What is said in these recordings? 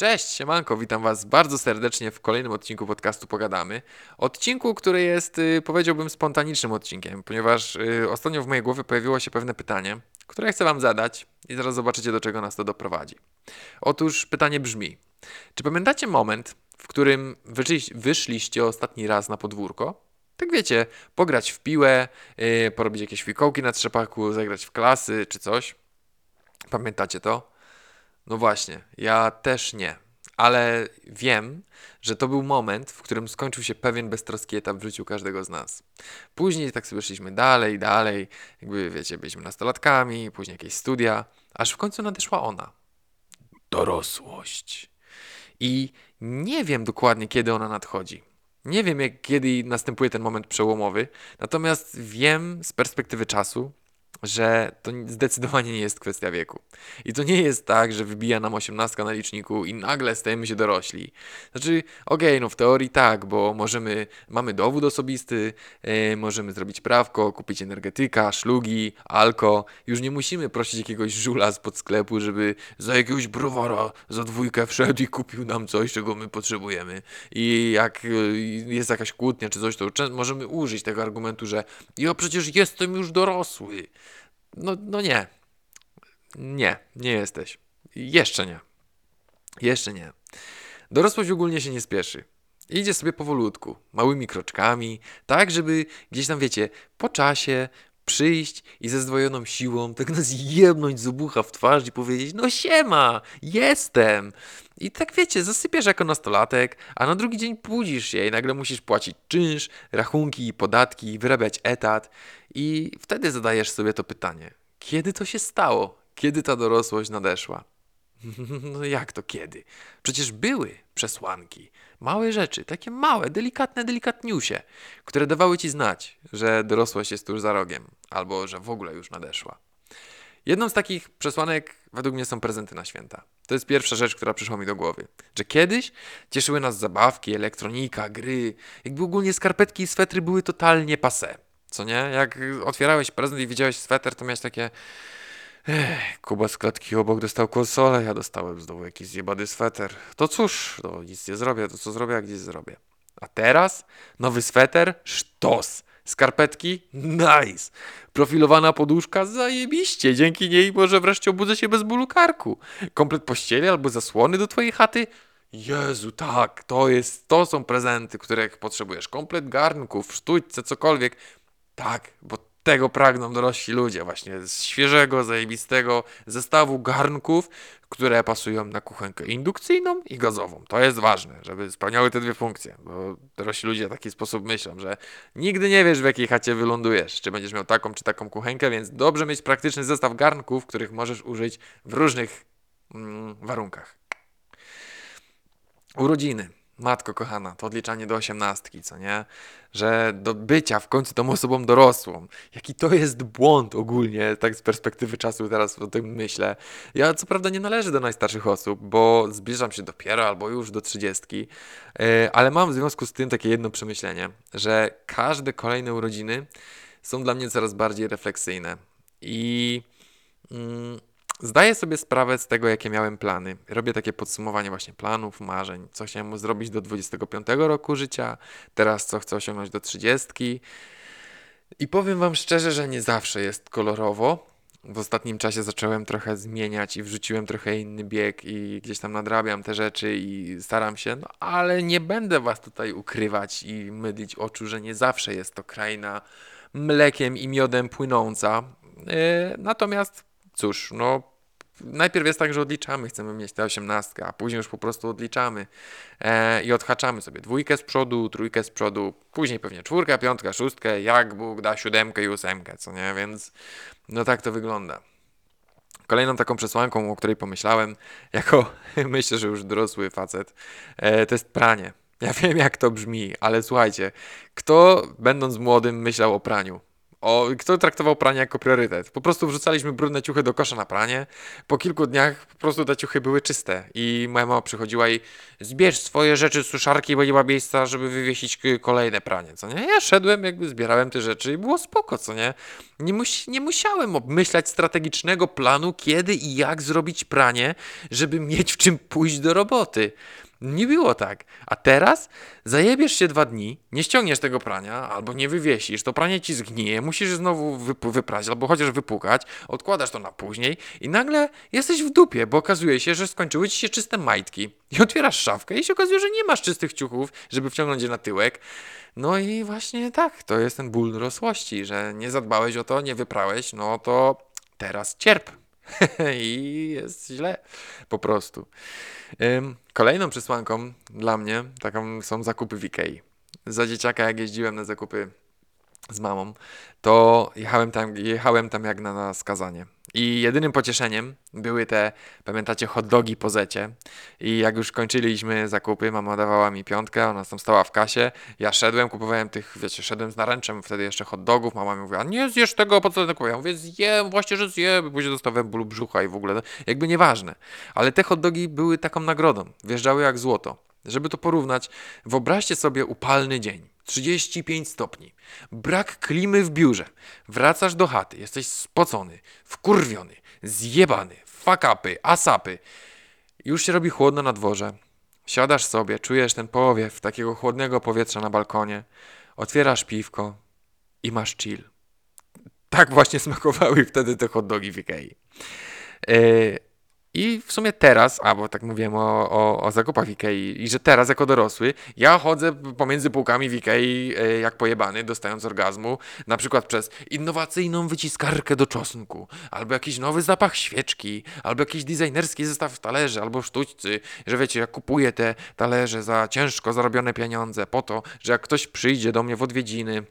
Cześć, siemanko, witam Was bardzo serdecznie w kolejnym odcinku podcastu Pogadamy. Odcinku, który jest, y, powiedziałbym, spontanicznym odcinkiem, ponieważ y, ostatnio w mojej głowie pojawiło się pewne pytanie, które chcę Wam zadać i zaraz zobaczycie, do czego nas to doprowadzi. Otóż pytanie brzmi: czy pamiętacie moment, w którym wyszli, wyszliście ostatni raz na podwórko? Tak wiecie, pograć w piłę, yy, porobić jakieś fikołki na trzepaku, zagrać w klasy czy coś. Pamiętacie to? No właśnie, ja też nie. Ale wiem, że to był moment, w którym skończył się pewien beztroski etap w życiu każdego z nas. Później tak sobie szliśmy dalej, dalej, jakby wiecie, byliśmy nastolatkami, później jakieś studia, aż w końcu nadeszła ona. Dorosłość. I nie wiem dokładnie, kiedy ona nadchodzi. Nie wiem, jak, kiedy następuje ten moment przełomowy, natomiast wiem z perspektywy czasu, że to zdecydowanie nie jest kwestia wieku. I to nie jest tak, że wybija nam 18 na liczniku i nagle stajemy się dorośli. Znaczy, okej, okay, no w teorii tak, bo możemy, mamy dowód osobisty, yy, możemy zrobić prawko, kupić energetyka, szlugi, alko. Już nie musimy prosić jakiegoś żula spod sklepu, żeby za jakiegoś browara za dwójkę wszedł i kupił nam coś, czego my potrzebujemy. I jak yy, jest jakaś kłótnia czy coś, to możemy użyć tego argumentu, że ja przecież jestem już dorosły. No, no nie. Nie, nie jesteś. Jeszcze nie. Jeszcze nie. Dorosłość ogólnie się nie spieszy. Idzie sobie powolutku, małymi kroczkami, tak żeby gdzieś tam, wiecie, po czasie przyjść i ze zdwojoną siłą tak nas jebnąć z w twarz i powiedzieć, no siema, jestem. I tak wiecie, zasypiasz jako nastolatek, a na drugi dzień budzisz się i nagle musisz płacić czynsz, rachunki, podatki, wyrabiać etat i wtedy zadajesz sobie to pytanie, kiedy to się stało? Kiedy ta dorosłość nadeszła? No jak to kiedy? Przecież były przesłanki, małe rzeczy, takie małe, delikatne, delikatniusie, które dawały ci znać, że dorosłość jest tuż za rogiem, albo że w ogóle już nadeszła. Jedną z takich przesłanek według mnie są prezenty na święta. To jest pierwsza rzecz, która przyszła mi do głowy. Że kiedyś cieszyły nas zabawki, elektronika, gry. Jakby ogólnie skarpetki i swetry były totalnie passe. Co nie? Jak otwierałeś prezent i widziałeś sweter, to miałeś takie Ech, Kuba z klatki obok dostał konsolę, ja dostałem znowu jakiś zjebany sweter. To cóż, no nic nie zrobię, to co zrobię, jak gdzieś zrobię. A teraz nowy sweter, sztos. Skarpetki? Nice. Profilowana poduszka? Zajebiście. Dzięki niej może wreszcie obudzę się bez bólu karku. Komplet pościeli albo zasłony do twojej chaty? Jezu, tak, to jest, to są prezenty, których potrzebujesz. Komplet garnków, sztućce, cokolwiek. Tak, bo tego pragną dorośli ludzie, właśnie z świeżego, zajebistego zestawu garnków, które pasują na kuchenkę indukcyjną i gazową. To jest ważne, żeby spełniały te dwie funkcje, bo dorośli ludzie w taki sposób myślą, że nigdy nie wiesz, w jakiej chacie wylądujesz, czy będziesz miał taką, czy taką kuchenkę, więc dobrze mieć praktyczny zestaw garnków, których możesz użyć w różnych mm, warunkach. Urodziny. Matko kochana, to odliczanie do osiemnastki, co nie? Że do bycia w końcu tą osobą dorosłą. Jaki to jest błąd ogólnie, tak z perspektywy czasu teraz o tym myślę. Ja co prawda nie należę do najstarszych osób, bo zbliżam się dopiero albo już do trzydziestki, e, ale mam w związku z tym takie jedno przemyślenie, że każde kolejne urodziny są dla mnie coraz bardziej refleksyjne. I... Mm, Zdaję sobie sprawę z tego, jakie miałem plany. Robię takie podsumowanie właśnie planów, marzeń, co chciałem zrobić do 25 roku życia, teraz co chcę osiągnąć do 30. I powiem Wam szczerze, że nie zawsze jest kolorowo. W ostatnim czasie zacząłem trochę zmieniać i wrzuciłem trochę inny bieg i gdzieś tam nadrabiam te rzeczy i staram się, no ale nie będę Was tutaj ukrywać i mydlić oczu, że nie zawsze jest to kraina mlekiem i miodem płynąca. Yy, natomiast cóż, no najpierw jest tak, że odliczamy, chcemy mieć tę osiemnastkę, a później już po prostu odliczamy e, i odhaczamy sobie dwójkę z przodu, trójkę z przodu, później pewnie czwórkę, piątkę, szóstkę, jak Bóg da siódemkę i ósemkę, co nie, więc no tak to wygląda. Kolejną taką przesłanką, o której pomyślałem, jako myślę, że już dorosły facet, e, to jest pranie. Ja wiem, jak to brzmi, ale słuchajcie, kto będąc młodym myślał o praniu? O, kto traktował pranie jako priorytet? Po prostu wrzucaliśmy brudne ciuchy do kosza na pranie. Po kilku dniach po prostu te ciuchy były czyste. I moja mama przychodziła i zbierz swoje rzeczy z suszarki, bo nie ma miejsca, żeby wywiesić k- kolejne pranie, co nie? Ja szedłem, jakby zbierałem te rzeczy i było spoko, co nie? Nie, mus nie musiałem obmyślać strategicznego planu, kiedy i jak zrobić pranie, żeby mieć w czym pójść do roboty. Nie było tak. A teraz zajebiesz się dwa dni, nie ściągniesz tego prania, albo nie wywiesisz, to pranie ci zgnije, musisz znowu wyp- wyprać, albo chociaż wypukać, odkładasz to na później i nagle jesteś w dupie, bo okazuje się, że skończyły ci się czyste majtki. I otwierasz szafkę i się okazuje, że nie masz czystych ciuchów, żeby wciągnąć je na tyłek. No i właśnie tak, to jest ten ból dorosłości, że nie zadbałeś o to, nie wyprałeś, no to teraz cierp. I jest źle, po prostu. Kolejną przesłanką dla mnie taką są zakupy w Ikei. Za dzieciaka, jak jeździłem na zakupy z mamą, to jechałem tam, jechałem tam jak na, na skazanie. I jedynym pocieszeniem były te, pamiętacie, hot dogi po zecie. I jak już kończyliśmy zakupy, mama dawała mi piątkę, ona tam stała w kasie. Ja szedłem, kupowałem tych, wiecie, szedłem z naręczem wtedy jeszcze hot dogów. Mama mi mówiła, nie zjesz tego, po co to kupuję? Ja mówię, zjem, właśnie, że zjem. Później dostawałem ból brzucha i w ogóle, jakby nieważne. Ale te hot dogi były taką nagrodą. Wjeżdżały jak złoto. Żeby to porównać, wyobraźcie sobie upalny dzień. 35 stopni. Brak klimy w biurze. Wracasz do chaty, jesteś spocony, wkurwiony, zjebany, fakapy, asapy. Już się robi chłodno na dworze. Siadasz sobie, czujesz ten powiew takiego chłodnego powietrza na balkonie. Otwierasz piwko i masz chill. Tak właśnie smakowały wtedy te hot dogi w Ikei. Yy, i w sumie teraz, albo tak mówiłem o, o, o zakupach w Ikei, i że teraz jako dorosły, ja chodzę pomiędzy półkami w Ikei e, jak pojebany, dostając orgazmu, na przykład przez innowacyjną wyciskarkę do czosnku, albo jakiś nowy zapach świeczki, albo jakiś designerski zestaw talerzy, albo sztućcy, że wiecie, ja kupuję te talerze za ciężko zarobione pieniądze po to, że jak ktoś przyjdzie do mnie w odwiedziny,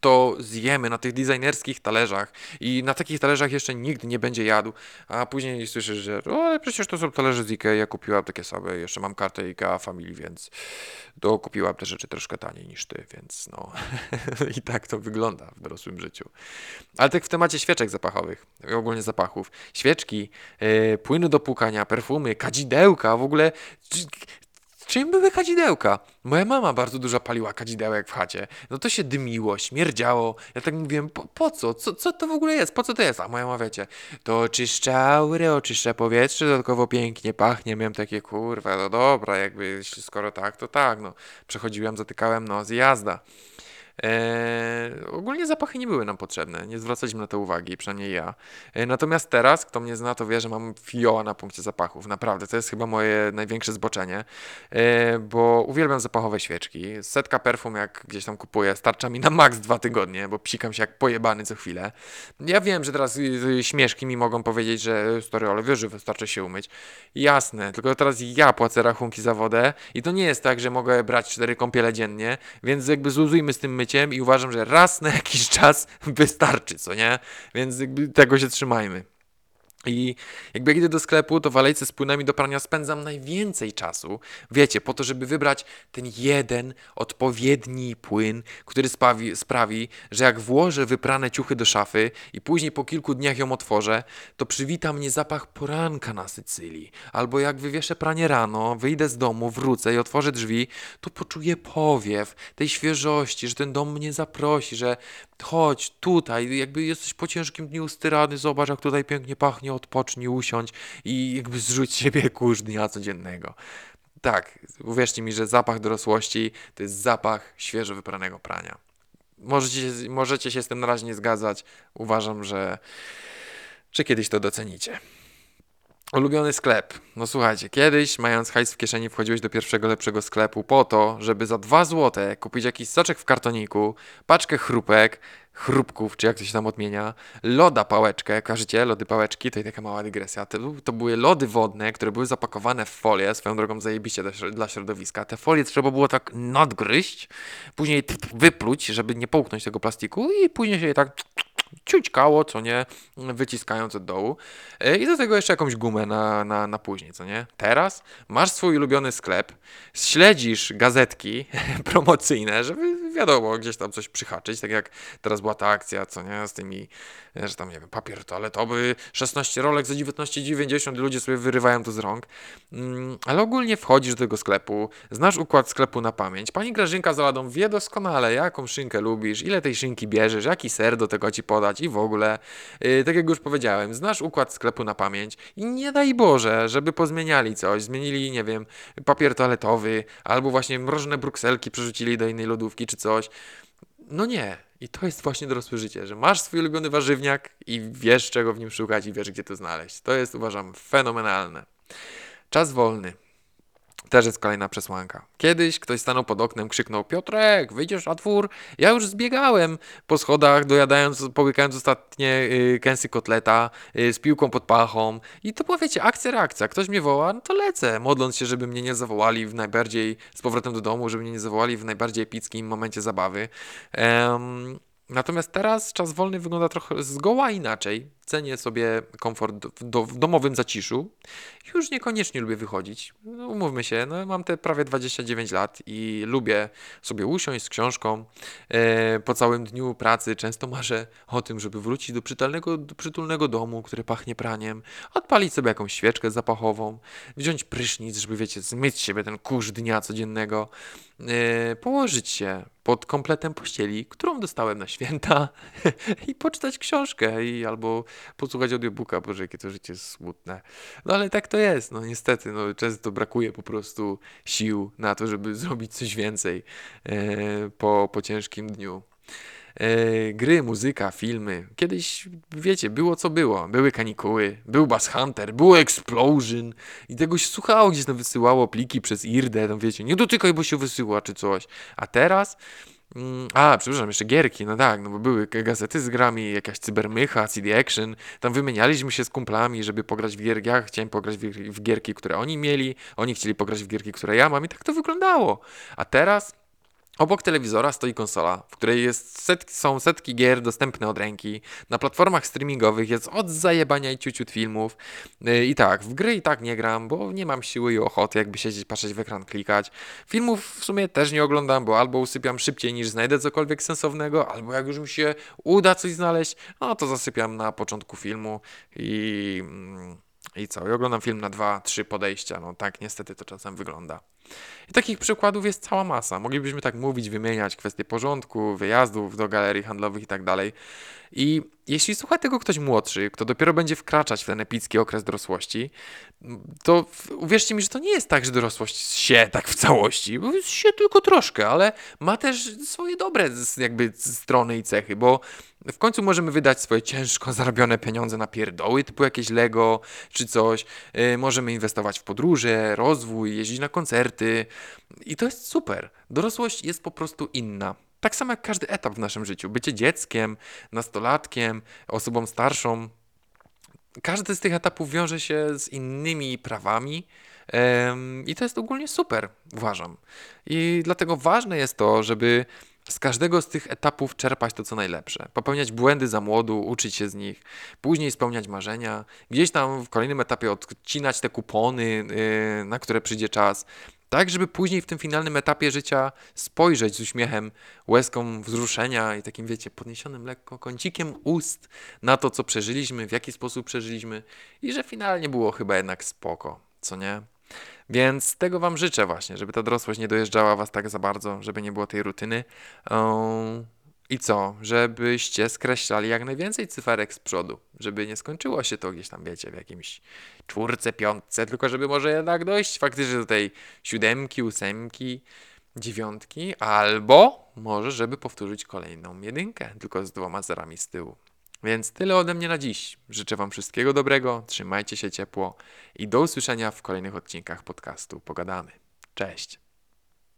to zjemy na tych designerskich talerzach i na takich talerzach jeszcze nigdy nie będzie jadł, a później słyszysz, że o, przecież to są talerze z Ikea, ja kupiłam takie same, jeszcze mam kartę Ikea Family, więc to kupiłam te rzeczy troszkę taniej niż ty, więc no i tak to wygląda w dorosłym życiu. Ale tak w temacie świeczek zapachowych, ogólnie zapachów. Świeczki, yy, płyny do płukania, perfumy, kadzidełka, w ogóle Czym były kadzidełka? Moja mama bardzo dużo paliła kadzidełek w chacie. No to się dymiło, śmierdziało. Ja tak mówiłem, po, po co? co? Co to w ogóle jest? Po co to jest? A moja mama wiecie, to oczyszcza aurę, oczyszcza powietrze, dodatkowo pięknie pachnie. Miałem takie, kurwa, no dobra, jakby skoro tak, to tak, no. Przechodziłem, zatykałem nos i jazda. Eee, ogólnie zapachy nie były nam potrzebne, nie zwracaliśmy na to uwagi, przynajmniej ja. Eee, natomiast teraz, kto mnie zna, to wie, że mam fioła na punkcie zapachów. Naprawdę, to jest chyba moje największe zboczenie, eee, bo uwielbiam zapachowe świeczki. Setka perfum, jak gdzieś tam kupuję, starcza mi na maks dwa tygodnie, bo psikam się jak pojebany co chwilę. Ja wiem, że teraz y, y, śmieszki mi mogą powiedzieć, że stary, ale wiesz, że wystarczy się umyć. Jasne, tylko teraz ja płacę rachunki za wodę i to nie jest tak, że mogę brać cztery kąpiele dziennie, więc jakby zluzujmy z tym myciem i uważam, że raz na jakiś czas wystarczy, co nie? Więc tego się trzymajmy. I jak idę do sklepu, to w alejce z płynami do prania spędzam najwięcej czasu. Wiecie, po to, żeby wybrać ten jeden odpowiedni płyn, który sprawi, sprawi, że jak włożę wyprane ciuchy do szafy i później po kilku dniach ją otworzę, to przywita mnie zapach poranka na Sycylii. Albo jak wywieszę pranie rano, wyjdę z domu, wrócę i otworzę drzwi, to poczuję powiew tej świeżości, że ten dom mnie zaprosi, że chodź tutaj, jakby jesteś po ciężkim dniu styrany, zobacz jak tutaj pięknie pachnie, odpocznij, usiądź i jakby zrzuć siebie kurz dnia codziennego. Tak, uwierzcie mi, że zapach dorosłości to jest zapach świeżo wypranego prania. Możecie, możecie się z tym na razie nie zgadzać. Uważam, że, że kiedyś to docenicie. Ulubiony sklep. No słuchajcie, kiedyś mając hajs w kieszeni wchodziłeś do pierwszego lepszego sklepu po to, żeby za 2 złote kupić jakiś soczek w kartoniku, paczkę chrupek, chrupków, czy jak to się tam odmienia, loda pałeczkę, kojarzycie? Lody pałeczki, to i taka mała dygresja. To, to były lody wodne, które były zapakowane w folię, swoją drogą zajebiście dla środowiska. Te folie trzeba było tak nadgryźć, później wypluć, żeby nie połknąć tego plastiku i później się je tak ciućkało, co nie, wyciskając od dołu. E, I do tego jeszcze jakąś gumę na, na, na później, co nie? Teraz masz swój ulubiony sklep, śledzisz gazetki promocyjne, żeby wiadomo, gdzieś tam coś przyhaczyć, tak jak teraz była ta akcja, co nie, z tymi, że tam, nie wiem, papier toaletowy, 16 rolek za 19,90, ludzie sobie wyrywają to z rąk. Mm, ale ogólnie wchodzisz do tego sklepu, znasz układ sklepu na pamięć. Pani Grażynka z Ladą wie doskonale, jaką szynkę lubisz, ile tej szynki bierzesz, jaki ser do tego ci podać i w ogóle. Yy, tak jak już powiedziałem, znasz układ sklepu na pamięć i nie daj Boże, żeby pozmieniali coś, zmienili, nie wiem, papier toaletowy, albo właśnie mrożone brukselki przerzucili do innej lodówki czy coś. No nie. I to jest właśnie dorosłe życie, że masz swój ulubiony warzywniak i wiesz, czego w nim szukać i wiesz, gdzie to znaleźć. To jest, uważam, fenomenalne. Czas wolny. Też jest kolejna przesłanka. Kiedyś ktoś stanął pod oknem, krzyknął Piotrek, wyjdziesz na twór? Ja już zbiegałem po schodach, dojadając, połykając ostatnie y, kęsy kotleta y, z piłką pod pachą. I to była, wiecie, akcja, reakcja. Ktoś mnie woła, no to lecę, modląc się, żeby mnie nie zawołali w najbardziej, z powrotem do domu, żeby mnie nie zawołali w najbardziej epickim momencie zabawy. Um, Natomiast teraz czas wolny wygląda trochę zgoła inaczej. Cenię sobie komfort w, do, w domowym zaciszu. Już niekoniecznie lubię wychodzić. No, umówmy się, no, mam te prawie 29 lat i lubię sobie usiąść z książką e, po całym dniu pracy. Często marzę o tym, żeby wrócić do przytulnego, do przytulnego domu, który pachnie praniem, odpalić sobie jakąś świeczkę zapachową, wziąć prysznic, żeby wiecie, zmyć siebie ten kurz dnia codziennego, e, położyć się pod kompletem pościeli, którą dostałem na święta i poczytać książkę i albo posłuchać audiobooka, boże jakie to życie jest smutne. No ale tak to jest, no niestety, no często brakuje po prostu sił na to, żeby zrobić coś więcej e, po, po ciężkim dniu. E, gry, muzyka, filmy. Kiedyś, wiecie, było co było. Były kanikuły, był Bass Hunter, było Explosion i tego się słuchało, gdzieś tam wysyłało pliki przez IRDE, tam wiecie, nie dotykaj, bo się wysyła czy coś. A teraz Mm, a, przepraszam, jeszcze gierki, no tak, no bo były gazety z grami, jakaś cybermycha, CD Action, tam wymienialiśmy się z kumplami, żeby pograć w gierki, ja chciałem pograć w gierki, które oni mieli, oni chcieli pograć w gierki, które ja mam i tak to wyglądało. A teraz Obok telewizora stoi konsola, w której jest setki, są setki gier dostępne od ręki. Na platformach streamingowych jest od zajebania i ciuciut filmów. Yy, I tak, w gry i tak nie gram, bo nie mam siły i ochoty jakby siedzieć, patrzeć w ekran, klikać. Filmów w sumie też nie oglądam, bo albo usypiam szybciej niż znajdę cokolwiek sensownego, albo jak już mi się uda coś znaleźć, no to zasypiam na początku filmu i... Mm, i co? I oglądam film na dwa, trzy podejścia. No tak niestety to czasem wygląda. I takich przykładów jest cała masa. Moglibyśmy tak mówić, wymieniać kwestie porządku, wyjazdów do galerii handlowych i tak dalej. I jeśli słucha tego ktoś młodszy, kto dopiero będzie wkraczać w ten epicki okres dorosłości, to uwierzcie mi, że to nie jest tak, że dorosłość się tak w całości, bo się tylko troszkę, ale ma też swoje dobre jakby strony i cechy, bo w końcu możemy wydać swoje ciężko zarobione pieniądze na pierdoły, typu jakieś Lego czy coś. Yy, możemy inwestować w podróże, rozwój, jeździć na koncerty i to jest super. Dorosłość jest po prostu inna. Tak samo jak każdy etap w naszym życiu. Bycie dzieckiem, nastolatkiem, osobą starszą. Każdy z tych etapów wiąże się z innymi prawami. I to jest ogólnie super, uważam. I dlatego ważne jest to, żeby z każdego z tych etapów czerpać to, co najlepsze. Popełniać błędy za młodu, uczyć się z nich, później spełniać marzenia, gdzieś tam w kolejnym etapie odcinać te kupony, yy, na które przyjdzie czas, tak, żeby później w tym finalnym etapie życia spojrzeć z uśmiechem, łezką wzruszenia i takim, wiecie, podniesionym lekko kącikiem ust na to, co przeżyliśmy, w jaki sposób przeżyliśmy i że finalnie było chyba jednak spoko, co nie? Więc tego Wam życzę właśnie, żeby ta dorosłość nie dojeżdżała Was tak za bardzo, żeby nie było tej rutyny. I co? Żebyście skreślali jak najwięcej cyferek z przodu, żeby nie skończyło się to gdzieś tam, wiecie, w jakimś czwórce, piątce, tylko żeby może jednak dojść faktycznie do tej siódemki, ósemki, dziewiątki, albo może, żeby powtórzyć kolejną jedynkę, tylko z dwoma zerami z tyłu. Więc tyle ode mnie na dziś. Życzę Wam wszystkiego dobrego, trzymajcie się ciepło i do usłyszenia w kolejnych odcinkach podcastu Pogadamy. Cześć!